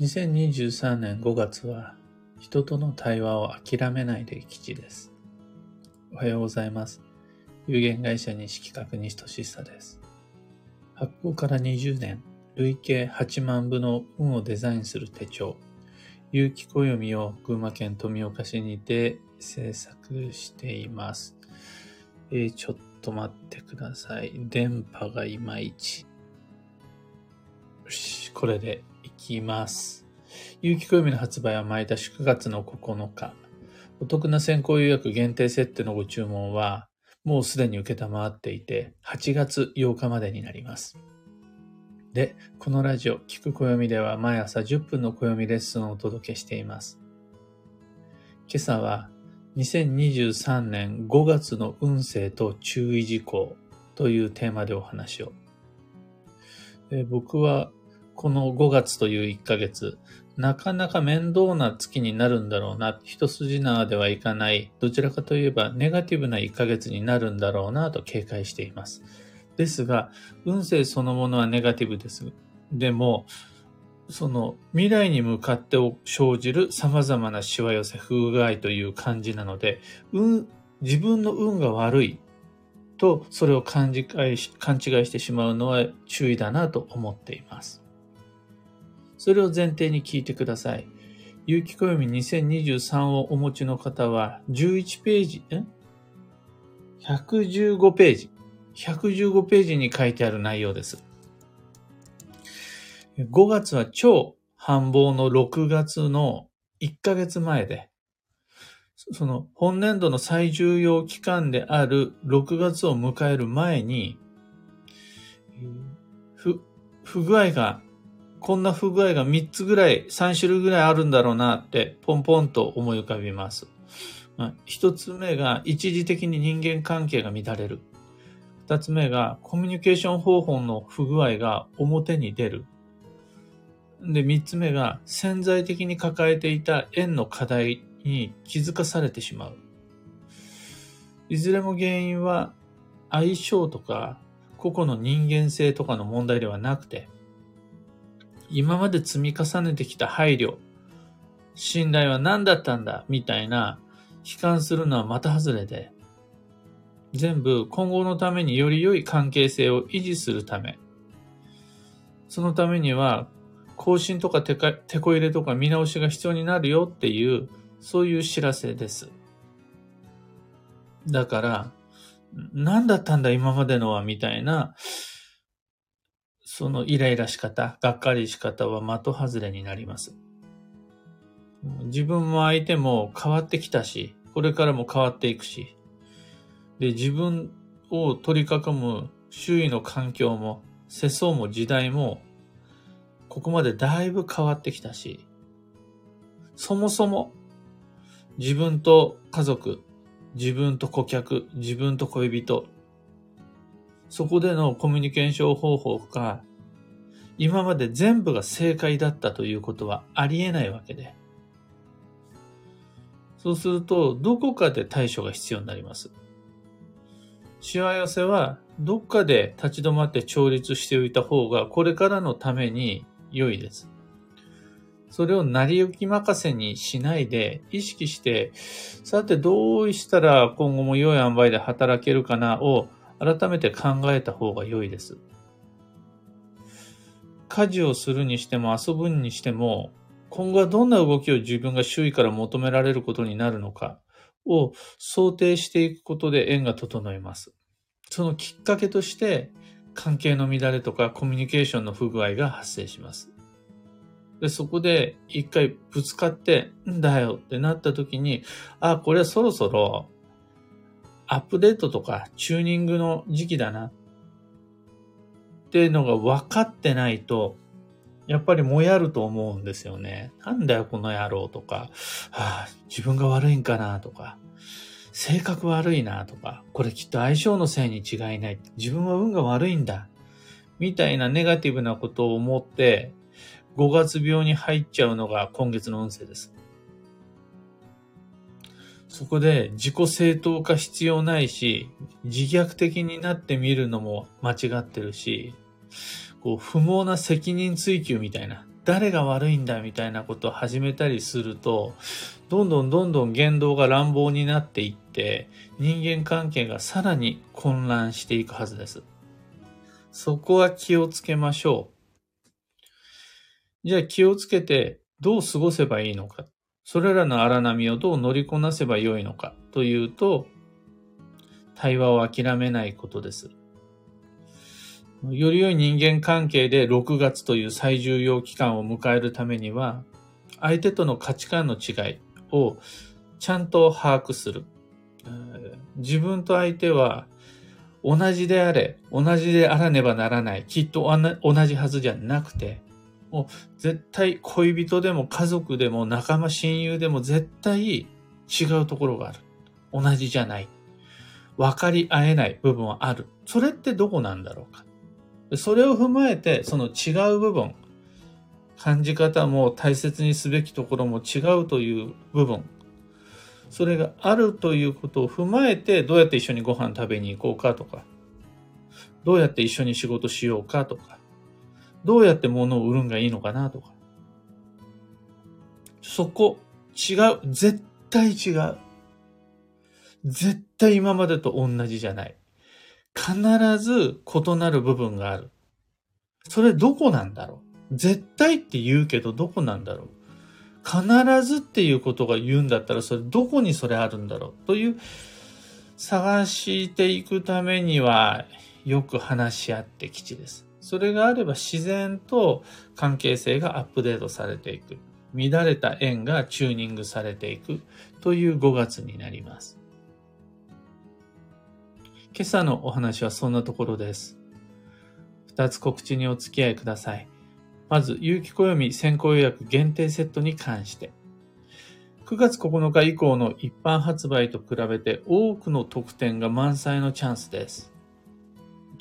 2023年5月は人との対話を諦めないで吉です。おはようございます。有限会社西企画西俊久です。発行から20年、累計8万部の運をデザインする手帳、有機暦を群馬県富岡市にて制作しています。えーちょっと待ってください。電波がいまいち。よし、これできます。有機暦の発売は毎年9月の9日。お得な先行予約限定設定のご注文は、もうすでに受けたまっていて、8月8日までになります。で、このラジオ、聞く暦では毎朝10分の暦レッスンをお届けしています。今朝は、2023年5月の運勢と注意事項というテーマでお話を。僕はこの5月という1ヶ月、なかなか面倒な月になるんだろうな、一筋縄ではいかない、どちらかといえばネガティブな1ヶ月になるんだろうなと警戒しています。ですが、運勢そのものはネガティブです。でも、その未来に向かって生じる様々なしわ寄せ、不具合という感じなので、運、自分の運が悪いと、それを勘違いし勘違いしてしまうのは注意だなと思っています。それを前提に聞いてください。有機暦2023をお持ちの方は、11ページ、え ?115 ページ。115ページに書いてある内容です。5月は超繁忙の6月の1ヶ月前で、その本年度の最重要期間である6月を迎える前に、不、不具合が、こんな不具合が3つぐらい、3種類ぐらいあるんだろうなって、ポンポンと思い浮かびます。まあ一つ目が、一時的に人間関係が乱れる。二つ目が、コミュニケーション方法の不具合が表に出る。で、三つ目が、潜在的に抱えていた縁の課題に気づかされてしまう。いずれも原因は、相性とか、個々の人間性とかの問題ではなくて、今まで積み重ねてきた配慮、信頼は何だったんだ、みたいな、悲観するのは的外れで、全部今後のためにより良い関係性を維持するため、そのためには、更新とか手か手こ入れとか見直しが必要になるよっていう、そういう知らせです。だから、何だったんだ今までのはみたいな、そのイライラし方、がっかりし方は的外れになります。自分も相手も変わってきたし、これからも変わっていくし、で、自分を取り囲む周囲の環境も、世相も時代も、ここまでだいぶ変わってきたし、そもそも自分と家族、自分と顧客、自分と恋人、そこでのコミュニケーション方法が、今まで全部が正解だったということはありえないわけで。そうすると、どこかで対処が必要になります。しわ寄せは、どっかで立ち止まって調律しておいた方が、これからのために良いです。それを成り行き任せにしないで、意識して、さてどうしたら今後も良い塩梅で働けるかなを改めて考えた方が良いです。家事をするにしても遊ぶにしても、今後はどんな動きを自分が周囲から求められることになるのかを想定していくことで縁が整います。そのきっかけとして、関係の乱れとかコミュニケーションの不具合が発生します。で、そこで一回ぶつかって、んだよってなった時に、あ、これはそろそろアップデートとかチューニングの時期だなっていうのが分かってないと、やっぱりもやると思うんですよね。なんだよこの野郎とか、はあ、自分が悪いんかなとか、性格悪いなとか、これきっと相性のせいに違いない。自分は運が悪いんだ。みたいなネガティブなことを思って、5月病に入っちゃうのが今月の運勢です。そこで自己正当化必要ないし、自虐的になってみるのも間違ってるし、こう不毛な責任追求みたいな、誰が悪いんだみたいなことを始めたりすると、どんどんどんどん言動が乱暴になっていって、人間関係がさらに混乱していくはずです。そこは気をつけましょう。じゃあ気をつけてどう過ごせばいいのか。それらの荒波をどう乗りこなせばよいのかというと、対話を諦めないことです。より良い人間関係で6月という最重要期間を迎えるためには、相手との価値観の違いをちゃんと把握する。自分と相手は同じであれ、同じであらねばならない、きっと同じはずじゃなくて、もう絶対恋人でも家族でも仲間親友でも絶対違うところがある。同じじゃない。分かり合えない部分はある。それってどこなんだろうか。それを踏まえて、その違う部分、感じ方も大切にすべきところも違うという部分、それがあるということを踏まえて、どうやって一緒にご飯食べに行こうかとか、どうやって一緒に仕事しようかとか、どうやって物を売るんがいいのかなとか。そこ、違う。絶対違う。絶対今までと同じじゃない。必ず異なる部分がある。それどこなんだろう絶対って言うけどどこなんだろう必ずっていうことが言うんだったらそれどこにそれあるんだろうという探していくためにはよく話し合って基地です。それがあれば自然と関係性がアップデートされていく。乱れた円がチューニングされていくという5月になります。今朝のお話はそんなところです。二つ告知にお付き合いください。まず、有機暦先行予約限定セットに関して。9月9日以降の一般発売と比べて多くの特典が満載のチャンスです。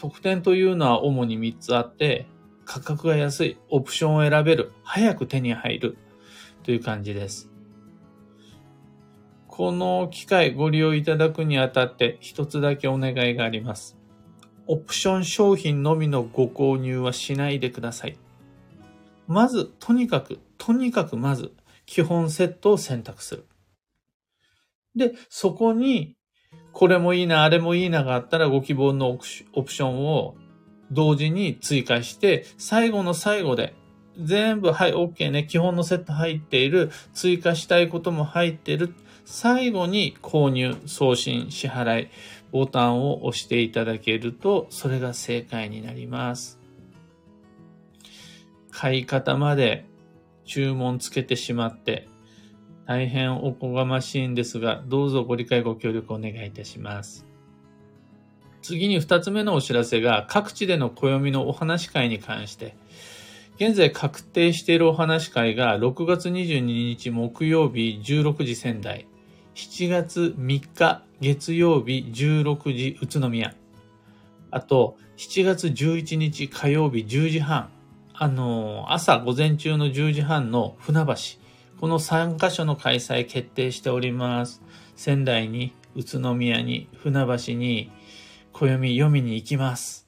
特典というのは主に3つあって、価格が安い、オプションを選べる、早く手に入るという感じです。この機会ご利用いただくにあたって一つだけお願いがあります。オプション商品のみのご購入はしないでください。まず、とにかく、とにかくまず、基本セットを選択する。で、そこに、これもいいな、あれもいいながあったらご希望のオプションを同時に追加して、最後の最後で、全部、はい、OK ね、基本のセット入っている、追加したいことも入っている、最後に購入、送信、支払い、ボタンを押していただけると、それが正解になります。買い方まで注文つけてしまって、大変おこがましいんですが、どうぞご理解ご協力お願いいたします。次に二つ目のお知らせが、各地での暦のお話会に関して、現在確定しているお話会が6月22日木曜日16時仙台、7月3日月曜日16時宇都宮。あと、7月11日火曜日10時半。あの、朝午前中の10時半の船橋。この3カ所の開催決定しております。仙台に、宇都宮に、船橋に、暦読みに行きます。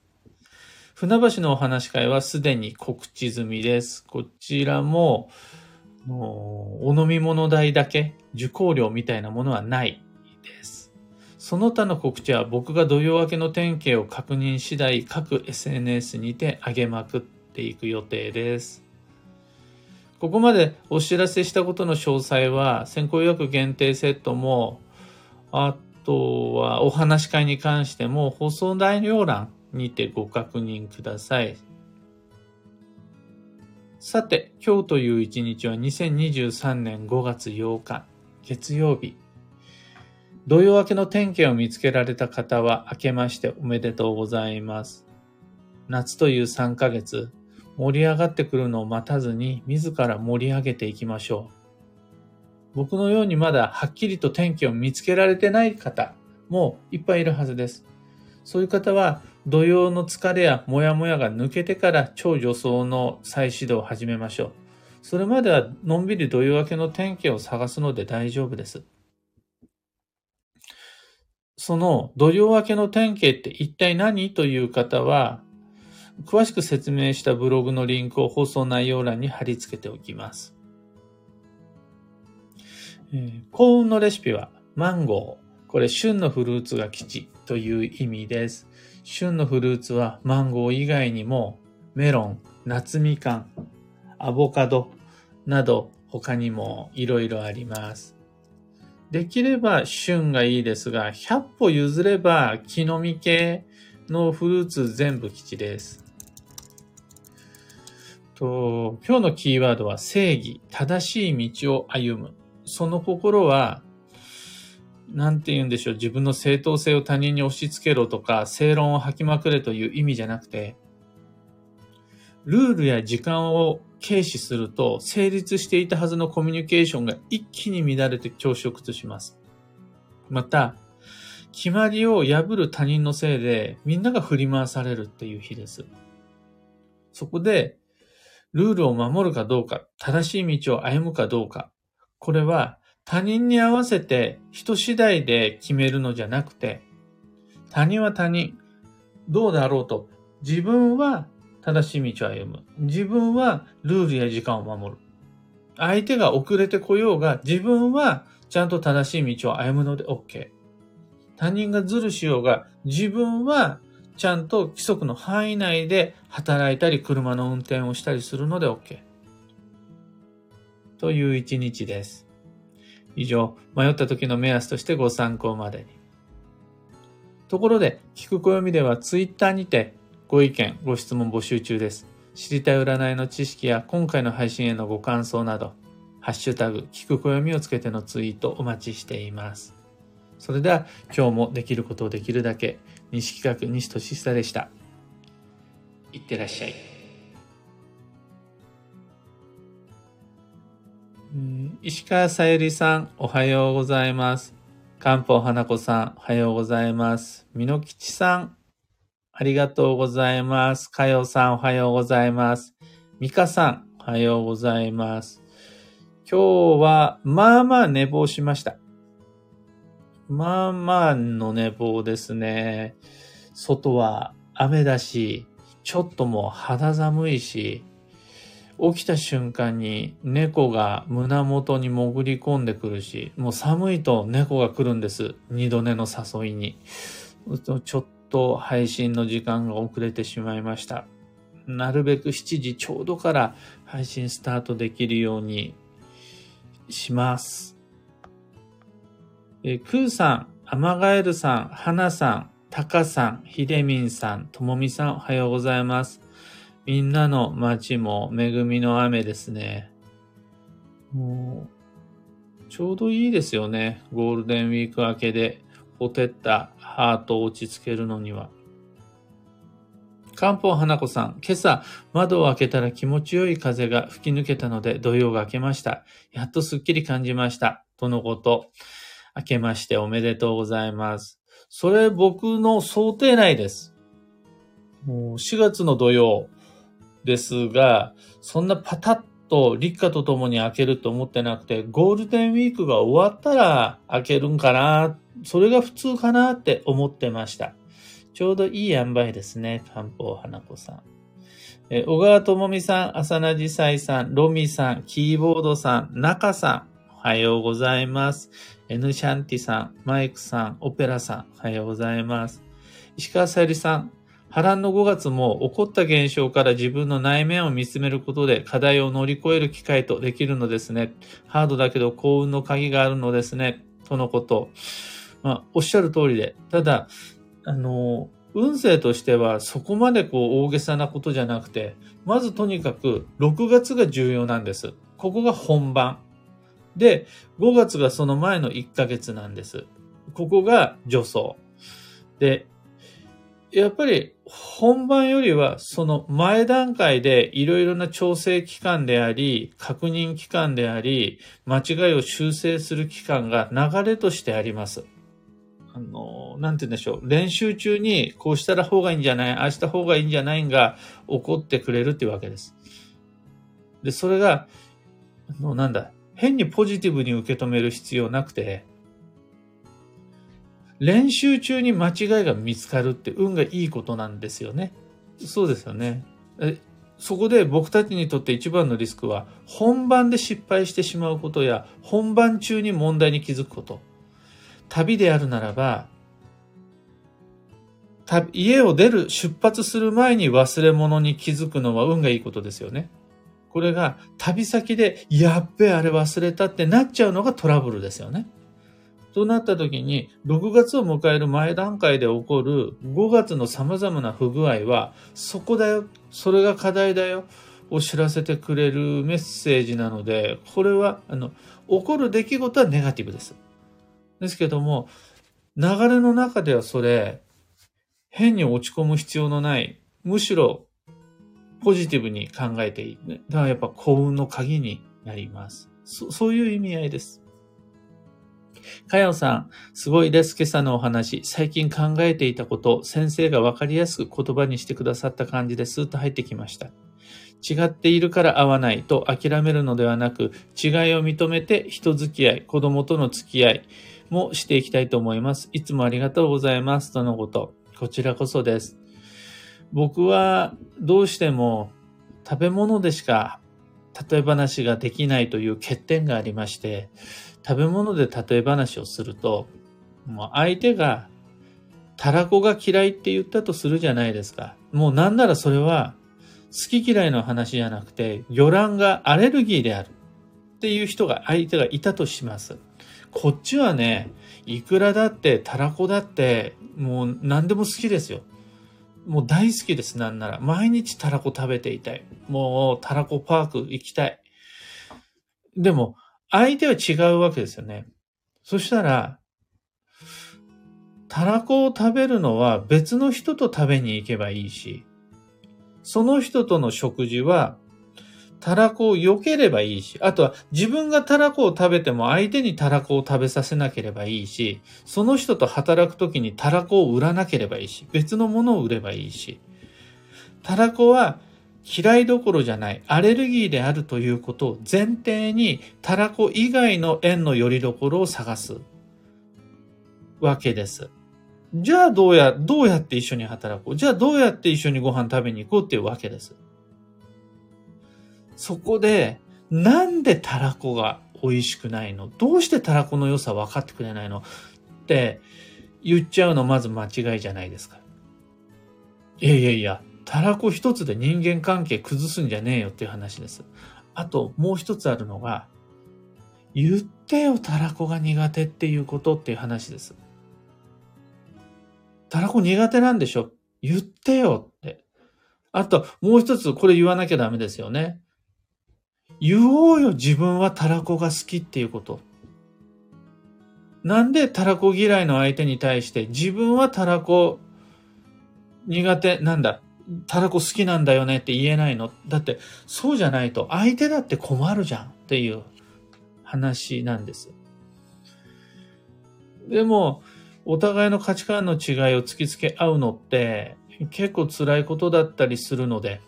船橋のお話会はすでに告知済みです。こちらも、お飲み物代だけ受講料みたいなものはないです。その他の告知は僕が土曜明けの典型を確認次第各 SNS にて上げまくっていく予定です。ここまでお知らせしたことの詳細は先行予約限定セットもあとはお話し会に関しても放送内容欄にてご確認ください。さて、今日という一日は2023年5月8日、月曜日。土曜明けの天気を見つけられた方は明けましておめでとうございます。夏という3ヶ月、盛り上がってくるのを待たずに自ら盛り上げていきましょう。僕のようにまだはっきりと天気を見つけられてない方もいっぱいいるはずです。そういう方は土曜の疲れやモヤモヤが抜けてから超助走の再始動を始めましょう。それまではのんびり土曜明けの天気を探すので大丈夫です。その土曜明けの天気って一体何？という方は、詳しく説明したブログのリンクを放送内容欄に貼り付けておきます。えー、幸運のレシピはマンゴー。これ旬のフルーツが吉という意味です。旬のフルーツはマンゴー以外にもメロン、夏みかん、アボカドなど他にもいろいろあります。できれば旬がいいですが、100歩譲れば木の実系のフルーツ全部吉です。と今日のキーワードは正義、正しい道を歩む。その心は、なんて言うんでしょう、自分の正当性を他人に押し付けろとか、正論を吐きまくれという意味じゃなくて、ルールや時間を軽視すると、成立していたはずのコミュニケーションが一気に乱れて強食とします。また、決まりを破る他人のせいで、みんなが振り回されるっていう日です。そこで、ルールを守るかどうか、正しい道を歩むかどうか、これは他人に合わせて人次第で決めるのじゃなくて、他人は他人、どうだろうと、自分は正しい道を歩む。自分はルールや時間を守る。相手が遅れてこようが、自分はちゃんと正しい道を歩むので OK。他人がズルしようが、自分はちゃんと規則の範囲内で働いたり、車の運転をしたりするので OK。という一日です。以上、迷った時の目安としてご参考までに。ところで、聞く暦ではツイッターにてご意見、ご質問募集中です。知りたい占いの知識や今回の配信へのご感想など、ハッシュタグ、聞く暦をつけてのツイートお待ちしています。それでは今日もできることをできるだけ、西企画西俊久でした。いってらっしゃい。石川さゆりさん、おはようございます。漢方花子さん、おはようございます。美濃吉さん、ありがとうございます。かよさんおはようございます。みかさんおはようございます。今日は、まあまあ寝坊しました。まあまあの寝坊ですね。外は雨だし、ちょっともう肌寒いし、起きた瞬間に猫が胸元に潜り込んでくるし、もう寒いと猫が来るんです。二度寝の誘いに。ちょっと配信の時間が遅れてしまいました。なるべく7時ちょうどから配信スタートできるようにします。えクーさん、アマガエルさん、ハナさん、タカさん、ヒデミンさん、ともみさん、おはようございます。みんなの街も恵みの雨ですね。もう、ちょうどいいですよね。ゴールデンウィーク明けで、ほてったハートを落ち着けるのには。漢方花子さん、今朝窓を開けたら気持ちよい風が吹き抜けたので土曜が明けました。やっとすっきり感じました。とのこと。明けましておめでとうございます。それ僕の想定内です。もう4月の土曜ですが、そんなパタッと立夏とともに開けると思ってなくて、ゴールデンウィークが終わったら開けるんかな、それが普通かなって思ってました。ちょうどいい塩梅ですね、漢方花子さん。え小川智美さん、浅名さいさん、ロミさん、キーボードさん、中さん、おはようございます。エヌシャンティさん、マイクさん、オペラさん、おはようございます。石川さゆりさん、波乱の5月も起こった現象から自分の内面を見つめることで課題を乗り越える機会とできるのですね。ハードだけど幸運の鍵があるのですね。とのこと。まあ、おっしゃる通りで。ただ、あの、運勢としてはそこまでこう大げさなことじゃなくて、まずとにかく6月が重要なんです。ここが本番。で、5月がその前の1ヶ月なんです。ここが助走。で、やっぱり本番よりはその前段階でいろいろな調整期間であり、確認期間であり、間違いを修正する期間が流れとしてあります。あの、なんて言うんでしょう。練習中にこうしたら方がいいんじゃないああした方がいいんじゃないが起こってくれるっていうわけです。で、それが、あの、なんだ、変にポジティブに受け止める必要なくて、練習中に間違いが見つかるって運がいいことなんですよね。そうですよね。そこで僕たちにとって一番のリスクは、本番で失敗してしまうことや、本番中に問題に気づくこと。旅であるならば、家を出る、出発する前に忘れ物に気づくのは運がいいことですよね。これが旅先で、やっべえ、あれ忘れたってなっちゃうのがトラブルですよね。となった時に、6月を迎える前段階で起こる5月の様々な不具合は、そこだよ、それが課題だよ、を知らせてくれるメッセージなので、これは、あの、起こる出来事はネガティブです。ですけども、流れの中ではそれ、変に落ち込む必要のない、むしろポジティブに考えていい。だからやっぱ幸運の鍵になります。そそういう意味合いです。かよさん、すごいです。今朝のお話。最近考えていたこと、先生がわかりやすく言葉にしてくださった感じでスーッと入ってきました。違っているから合わないと諦めるのではなく、違いを認めて人付き合い、子供との付き合いもしていきたいと思います。いつもありがとうございます。とのこと。こちらこそです。僕はどうしても食べ物でしか例え話ができないという欠点がありまして、食べ物で例え話をすると、もう相手がたらこが嫌いって言ったとするじゃないですか。もうなんならそれは好き嫌いの話じゃなくて、魚卵がアレルギーであるっていう人が相手がいたとします。こっちはね、いくらだって、たらこだって、もう何でも好きですよ。もう大好きです、なんなら。毎日たらこ食べていたい。もう、たらこパーク行きたい。でも、相手は違うわけですよね。そしたら、たらこを食べるのは別の人と食べに行けばいいし、その人との食事はたらこを避ければいいし、あとは自分がたらこを食べても相手にたらこを食べさせなければいいし、その人と働くときにたらこを売らなければいいし、別のものを売ればいいし、たらこは嫌いどころじゃない、アレルギーであるということを前提に、たらこ以外の縁のよりどころを探すわけです。じゃあどうや、どうやって一緒に働こう？じゃあどうやって一緒にご飯食べに行こうっていうわけです。そこで、なんでたらこが美味しくないの？どうしてたらこの良さ分かってくれないの？って言っちゃうのまず間違いじゃないですか。いやいやいや、たらこ一つで人間関係崩すんじゃねえよっていう話です。あと、もう一つあるのが、言ってよ、たらこが苦手っていうことっていう話です。たらこ苦手なんでしょ？言ってよって。あと、もう一つ、これ言わなきゃダメですよね。言おうよ、自分はたらこが好きっていうこと。なんでたらこ嫌いの相手に対して自分はたらこ苦手なんだ。たらこ好きなんだよねって言えないの？だってそうじゃないと相手だって困るじゃんっていう話なんです。でも、お互いの価値観の違いを突きつけ合うのって結構辛いことだったりするので、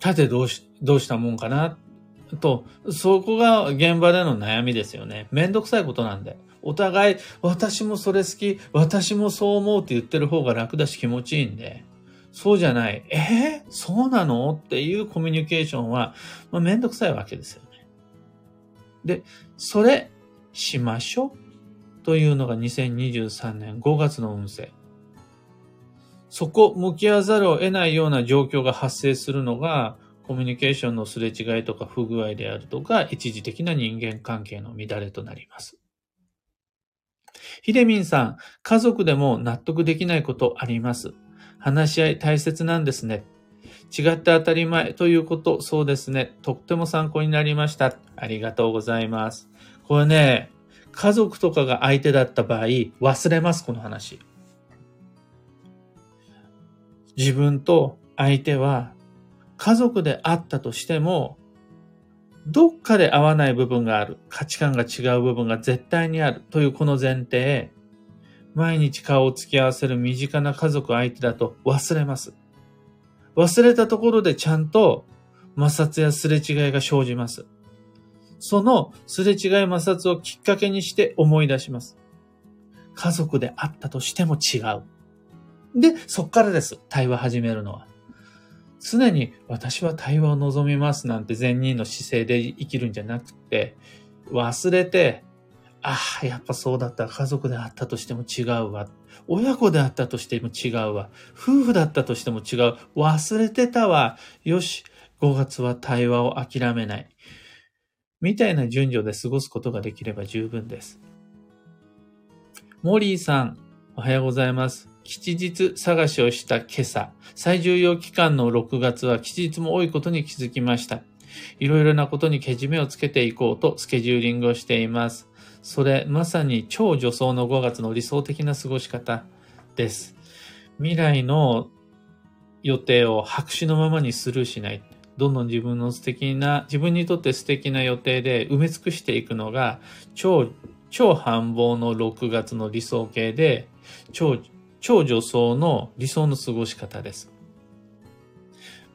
さてどうし、どうしたもんかなと、そこが現場での悩みですよね。めんどくさいことなんで。お互い、私もそれ好き、私もそう思うって言ってる方が楽だし気持ちいいんで、そうじゃない、えー、そうなの？っていうコミュニケーションは、まあ、めんどくさいわけですよね。で、それ、しましょうというのが2023年5月の運勢。そこ、向き合わざるを得ないような状況が発生するのが、コミュニケーションのすれ違いとか不具合であるとか、一時的な人間関係の乱れとなります。ひでみんさん、家族でも納得できないことあります。話し合い大切なんですね。違って当たり前ということ、そうですね。とっても参考になりました。ありがとうございます。これね、家族とかが相手だった場合、忘れます、この話。自分と相手は家族であったとしても、どっかで合わない部分がある。価値観が違う部分が絶対にある。というこの前提、毎日顔を付き合わせる身近な家族相手だと忘れます。忘れたところでちゃんと摩擦やすれ違いが生じます。そのすれ違い摩擦をきっかけにして思い出します。家族であったとしても違う。で、そっからです。対話始めるのは。常に私は対話を望みますなんて善人の姿勢で生きるんじゃなくて、忘れて、ああ、やっぱそうだった。家族であったとしても違うわ。親子であったとしても違うわ。夫婦だったとしても違う。忘れてたわ。よし、5月は対話を諦めない。みたいな順序で過ごすことができれば十分です。モリーさん、おはようございます。吉日探しをした今朝、最重要期間の6月は吉日も多いことに気づきました。いろいろなことにけじめをつけていこうとスケジューリングをしています。それ、まさに超女装の5月の理想的な過ごし方です。未来の予定を白紙のままにスルーしない。どんどん自分の素敵な、自分にとって素敵な予定で埋め尽くしていくのが、超、超繁忙の6月の理想形で、超、超女装の理想の過ごし方です。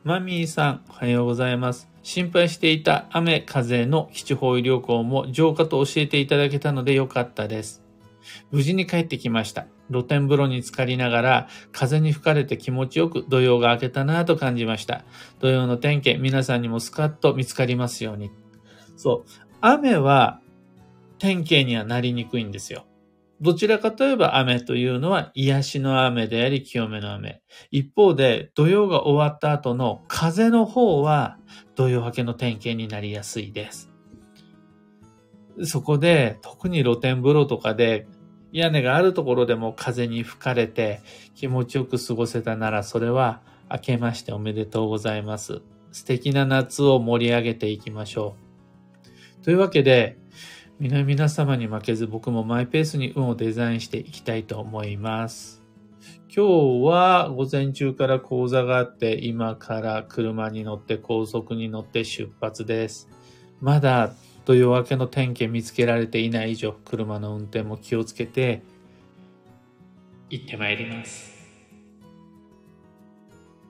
マミーさん、おはようございます。心配していた雨風の基地方位旅行も浄化と教えていただけたのでよかったです。無事に帰ってきました。露天風呂に浸かりながら風に吹かれて気持ちよく土曜が明けたなぁと感じました。土曜の天気、皆さんにもスカッと見つかりますように。そう。雨は天気にはなりにくいんですよ。どちらかといえば雨というのは癒しの雨であり清めの雨。一方で土曜が終わった後の風の方は土曜明けの典型になりやすいです。そこで特に露天風呂とかで屋根があるところでも風に吹かれて気持ちよく過ごせたならそれは明けましておめでとうございます。素敵な夏を盛り上げていきましょう。というわけで皆様に負けず僕もマイペースに運をデザインしていきたいと思います。今日は午前中から講座があって今から車に乗って高速に乗って出発です。まだ土曜明けの天気見つけられていない以上車の運転も気をつけて行ってまいります。